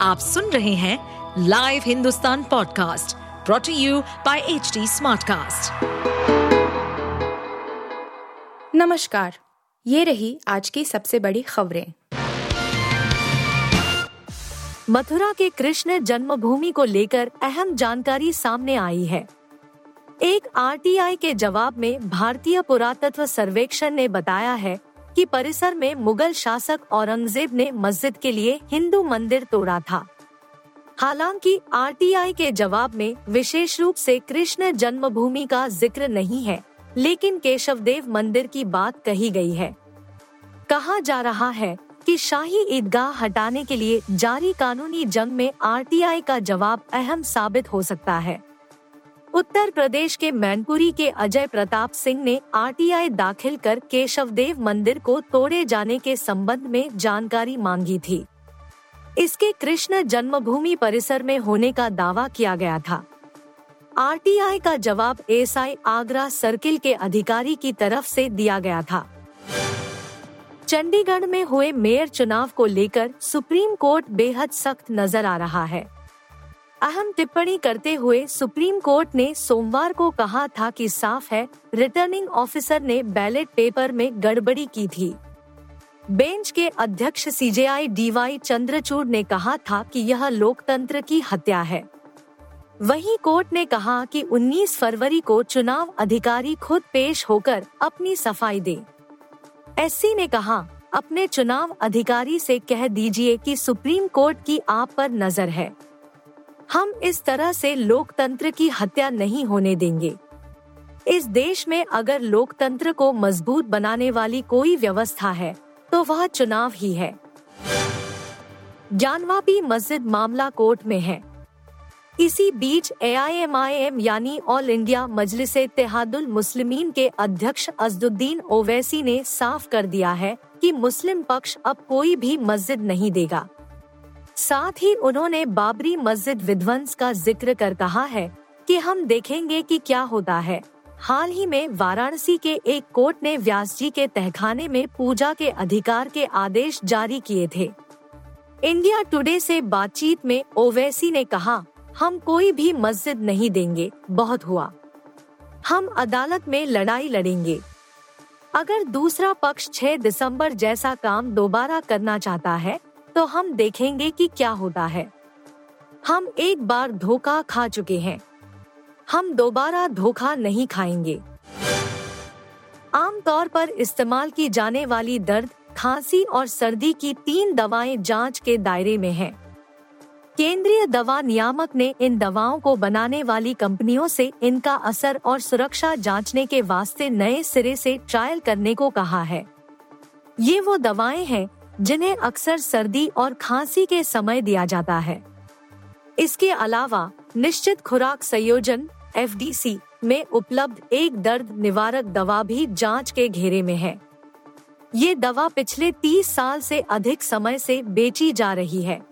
आप सुन रहे हैं live Hindustan podcast brought to you by H Smartcast. नमस्कार, ये रही आज की सबसे बड़ी खबरें मथुरा के कृष्ण जन्मभूमि को लेकर अहम जानकारी सामने आई है एक आरटीआई के जवाब में भारतीय पुरातत्व सर्वेक्षण ने बताया है कि परिसर में मुगल शासक औरंगज़ेब ने मस्जिद के लिए हिंदू मंदिर तोड़ा था। हालाँकि आरटीआई के जवाब में विशेष रूप से कृष्ण जन्मभूमि का ज़िक्र नहीं है, लेकिन केशवदेव मंदिर की बात कही गई है। कहा जा रहा है कि शाही ईदगाह हटाने के लिए जारी कानूनी जंग में आरटीआई का जवाब अहम साबित हो सकता है। उत्तर प्रदेश के मैनपुरी के अजय प्रताप सिंह ने आरटीआई दाखिल कर केशवदेव मंदिर को तोड़े जाने के संबंध में जानकारी मांगी थी। इसके कृष्ण जन्मभूमि परिसर में होने का दावा किया गया था। आरटीआई का जवाब एसआई आगरा सर्किल के अधिकारी की तरफ़ से दिया गया था। चंडीगढ़ में हुए मेयर चुनाव को लेकर सुप्रीम कोर्ट बेहद सख्त नज़र आ रहा है। अहम टिप्पणी करते हुए सुप्रीम कोर्ट ने सोमवार को कहा था कि साफ़ है, रिटर्निंग ऑफिसर ने बैलेट पेपर में गड़बड़ी की थी। बेंच के अध्यक्ष सीजेआई डीवाई चंद्रचूड़ ने कहा था कि यह लोकतंत्र की हत्या है। वहीं कोर्ट ने कहा कि 19 फरवरी को चुनाव अधिकारी खुद पेश होकर अपनी सफ़ाई दे। एससी ने कहा, अपने चुनाव अधिकारी से कह दीजिए कि सुप्रीम कोर्ट की आप पर नज़र है। हम इस तरह से लोकतंत्र की हत्या नहीं होने देंगे। इस देश में अगर लोकतंत्र को मज़बूत बनाने वाली कोई व्यवस्था है तो वह चुनाव ही है। ज्ञानवापी मस्जिद मामला कोर्ट में है। इसी बीच एआईएमआईएम यानी ऑल इंडिया मजलिस इत्तेहादुल मुस्लिमीन के अध्यक्ष अजदुद्दीन ओवैसी ने साफ़ कर दिया है कि मुस्लिम पक्ष अब कोई भी मस्जिद नहीं देगा। साथ ही उन्होंने बाबरी मस्जिद विध्वंस का ज़िक्र कर कहा है कि हम देखेंगे कि क्या होता है। हाल ही में वाराणसी के एक कोर्ट ने व्यास जी के तहखाने में पूजा के अधिकार के आदेश जारी किए थे। इंडिया टुडे से बातचीत में ओवैसी ने कहा, हम कोई भी मस्जिद नहीं देंगे, बहुत हुआ। हम अदालत में लड़ाई लड़ेंगे। अगर दूसरा पक्ष 6 दिसंबर जैसा काम दोबारा करना चाहता है तो हम देखेंगे कि क्या होता है। हम एक बार धोखा खा चुके हैं। हम दोबारा धोखा नहीं खाएँगे। आमतौर पर इस्तेमाल की जाने वाली दर्द, खांसी और सर्दी की तीन दवाएँ जाँच के दायरे में हैं। केंद्रीय दवा नियामक ने इन दवाओं को बनाने वाली कंपनियों से इनका असर और सुरक्षा जांचने के वास्ते नए सिरे से ट्रायल करने को कहा है। ये वो दवाएँ हैं जिन्हें अक्सर सर्दी और खांसी के समय दिया जाता है। इसके अलावा, निश्चित खुराक संयोजन एफडीसी में उपलब्ध एक दर्द निवारक दवा भी जाँच के घेरे में है। ये दवा पिछले 30 साल से अधिक समय से बेची जा रही है।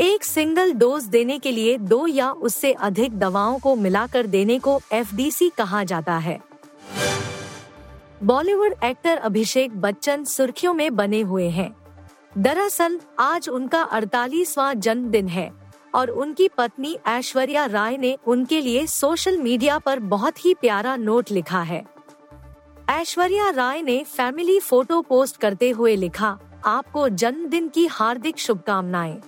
एक सिंगल डोज देने के लिए दो या उससे अधिक दवाओं को मिलाकर देने को एफडीसी कहा जाता है। बॉलीवुड एक्टर अभिषेक बच्चन सुर्खियों में बने हुए हैं। दरअसल, आज उनका अड़तालीसवां जन्मदिन है और उनकी पत्नी ऐश्वर्या राय ने उनके लिए सोशल मीडिया पर बहुत ही प्यारा नोट लिखा है। ऐश्वर्या राय ने फैमिली फ़ोटो पोस्ट करते हुए लिखा, आपको जन्मदिन की हार्दिक शुभकामनाएँ।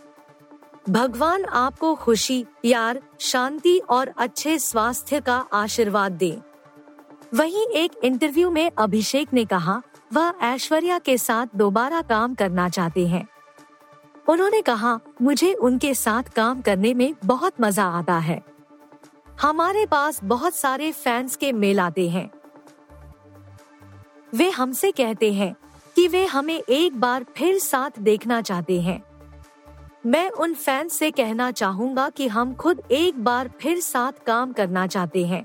भगवान आपको खुशी, प्यार, शांति और अच्छे स्वास्थ्य का आशीर्वाद दे। वहीं एक इंटरव्यू में अभिषेक ने कहा, वह ऐश्वर्या के साथ दोबारा काम करना चाहते हैं। उन्होंने कहा, मुझे उनके साथ काम करने में बहुत मज़ा आता है। हमारे पास बहुत सारे फैंस के मेल आते हैं। वे हमसे कहते हैं कि वे हमें एक बार फिर साथ देखना चाहते हैं। मैं उन फैंस से कहना चाहूँगा कि हम खुद एक बार फिर साथ काम करना चाहते हैं।